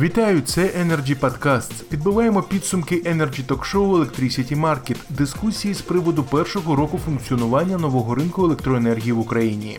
Вітаю, це Energy Podcast. Підбиваємо підсумки Energy Talk Show Electricity Market, дискусії з приводу першого року функціонування нового ринку електроенергії в Україні.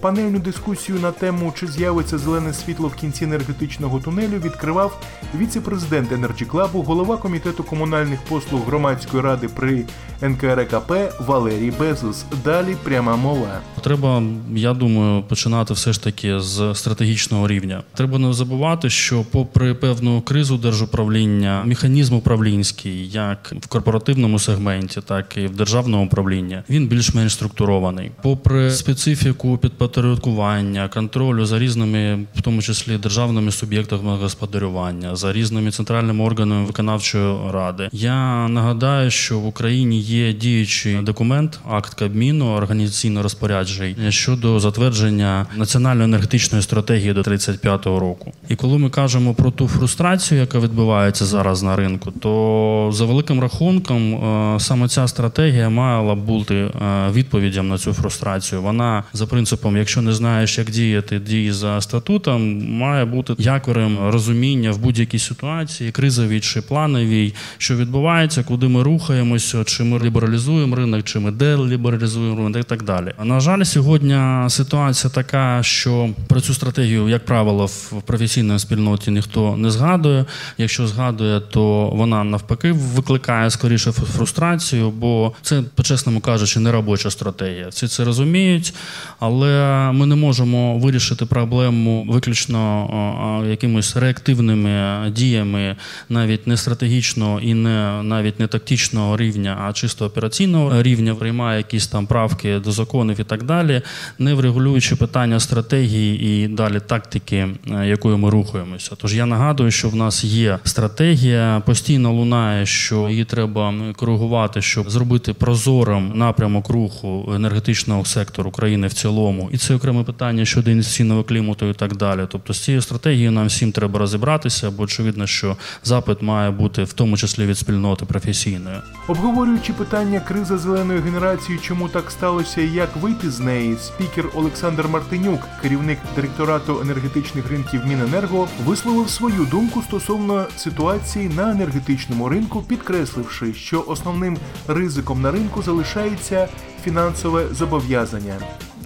Панельну дискусію на тему, чи з'явиться зелене світло в кінці енергетичного тунелю, відкривав віце-президент Energy Club, голова комітету комунальних послуг громадської ради при НКРКП Валерій Безус. Далі пряма мова. Треба, я думаю, починати все ж таки з стратегічного рівня. Треба не забувати, що, попри певну кризу держуправління, механізм управлінський, як в корпоративному сегменті, так і в державному управлінні, він більш-менш структурований. Попри специфіку підпорядкування, контролю за різними, в тому числі державними суб'єктами господарювання, за різними центральними органами виконавчої ради, я нагадаю, що в Україні є діючий документ, акт Кабміну, організаційно розпоряджень щодо затвердження національної енергетичної стратегії до 35-го року. І коли ми кажемо про ту фрустрацію, яка відбувається зараз на ринку, то за великим рахунком е, саме ця стратегія мала бути е, відповіддям на цю фрустрацію. Вона за принципом, якщо не знаєш, як діяти, дії за статутом, має бути якорем розуміння в будь-якій ситуації, кризовій чи плановій, що відбувається, куди ми рухаємося, чи ми лібералізуємо ринок, чи ми делібералізуємо ринок і так далі. На жаль, сьогодні ситуація така, що про цю стратегію, як правило, в професійній спільноті ніхто не згадує. Якщо згадує, то вона навпаки викликає скоріше фрустрацію, бо це, по-чесному кажучи, не робоча стратегія. Всі це розуміють, але ми не можемо вирішити проблему виключно якимись реактивними діями, навіть не стратегічного і не навіть не тактичного рівня, а чисто операційного рівня, приймає якісь там правки до законів і так далі, не врегулюючи питання стратегії і далі тактики, якою ми рухаємося. Тож я нагадую, що в нас є стратегія, постійно лунає, що її треба коригувати, щоб зробити прозорим напрямок руху енергетичного сектору України в цілому, і це окреме питання щодо інвестиційного клімату і так далі. Тобто з цією стратегією нам всім треба розібратися, бо очевидно, що запит має бути в тому числі від спільноти професійної. Обговорюючи питання криза зеленої генерації, чому так сталося і як вийти з неї, спікер Олександр Мартинюк, керівник директорату енергетичних ринків Міненерго, висловив свою думку стосовно ситуації на енергетичному ринку, підкресливши, що основним ризиком на ринку залишається фінансове зобов'язання.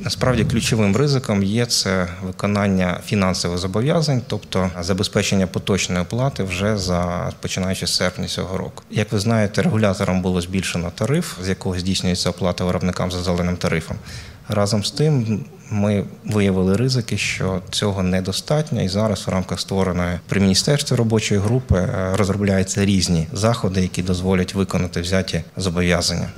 Насправді ключовим ризиком є це виконання фінансових зобов'язань, тобто забезпечення поточної оплати вже за починаючи з серпня цього року. Як ви знаєте, регулятором було збільшено тариф, з якого здійснюється оплата виробникам за зеленим тарифом. Разом з тим, ми виявили ризики, що цього недостатньо, і зараз в рамках створеної при міністерстві робочої групи е, розробляються різні заходи, які дозволять виконати взяті зобов'язання.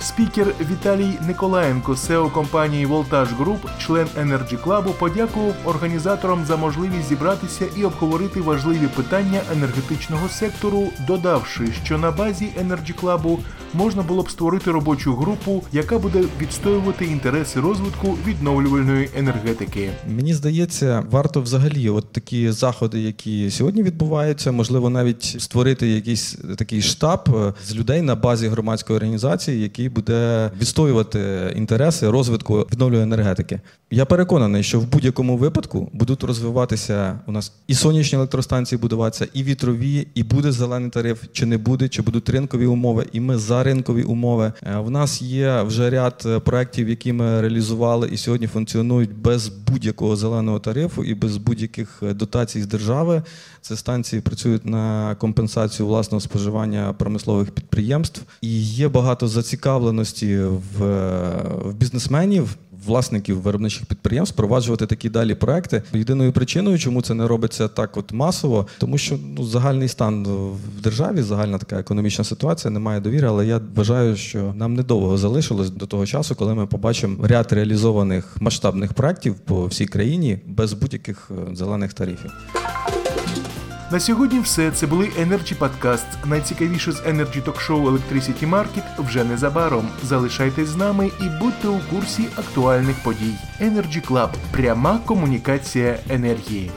Спікер Віталій Николаєнко, СЕО компанії Voltage Group, член Energy Club, подякував організаторам за можливість зібратися і обговорити важливі питання енергетичного сектору, додавши, що на базі Energy Club можна було б створити робочу групу, яка буде відстоювати інтереси розвитку відновлювальної енергетики. Мені здається, варто взагалі, от такі заходи, які сьогодні відбуваються, можливо, навіть створити якийсь такий штаб е, з людей на базі громадської організації, які буде відстоювати інтереси розвитку відновлювальної енергетики. Я переконаний, що в будь-якому випадку будуть розвиватися у нас і сонячні електростанції будуватися, і вітрові, і буде зелений тариф, чи не буде, чи будуть ринкові умови. І ми за ринкові умови. Е, в нас є вже ряд е, проєктів, які ми реалізували і сьогодні функціонують без будь-якого зеленого тарифу і без будь-яких е, дотацій з держави. Це станції працюють на компенсацію власного споживання промислових підприємств. І є багато зацікавленості в, в бізнесменів власників виробничих підприємств впроваджувати такі далі проекти. Єдиною причиною, чому це не робиться так, от масово, тому що ну загальний стан в державі, загальна така економічна ситуація, немає довіри. Але я вважаю, що нам недовго залишилось до того часу, коли ми побачимо ряд реалізованих масштабних проектів по всій країні без будь-яких е, зелених тарифів. На сьогодні все. Це були Energy Podcast. Найцікавіше з Energy Show Electricity Market вже незабаром. Залишайтесь з нами і будьте у курсі актуальних подій. Energy Club. пряма комунікація енергії.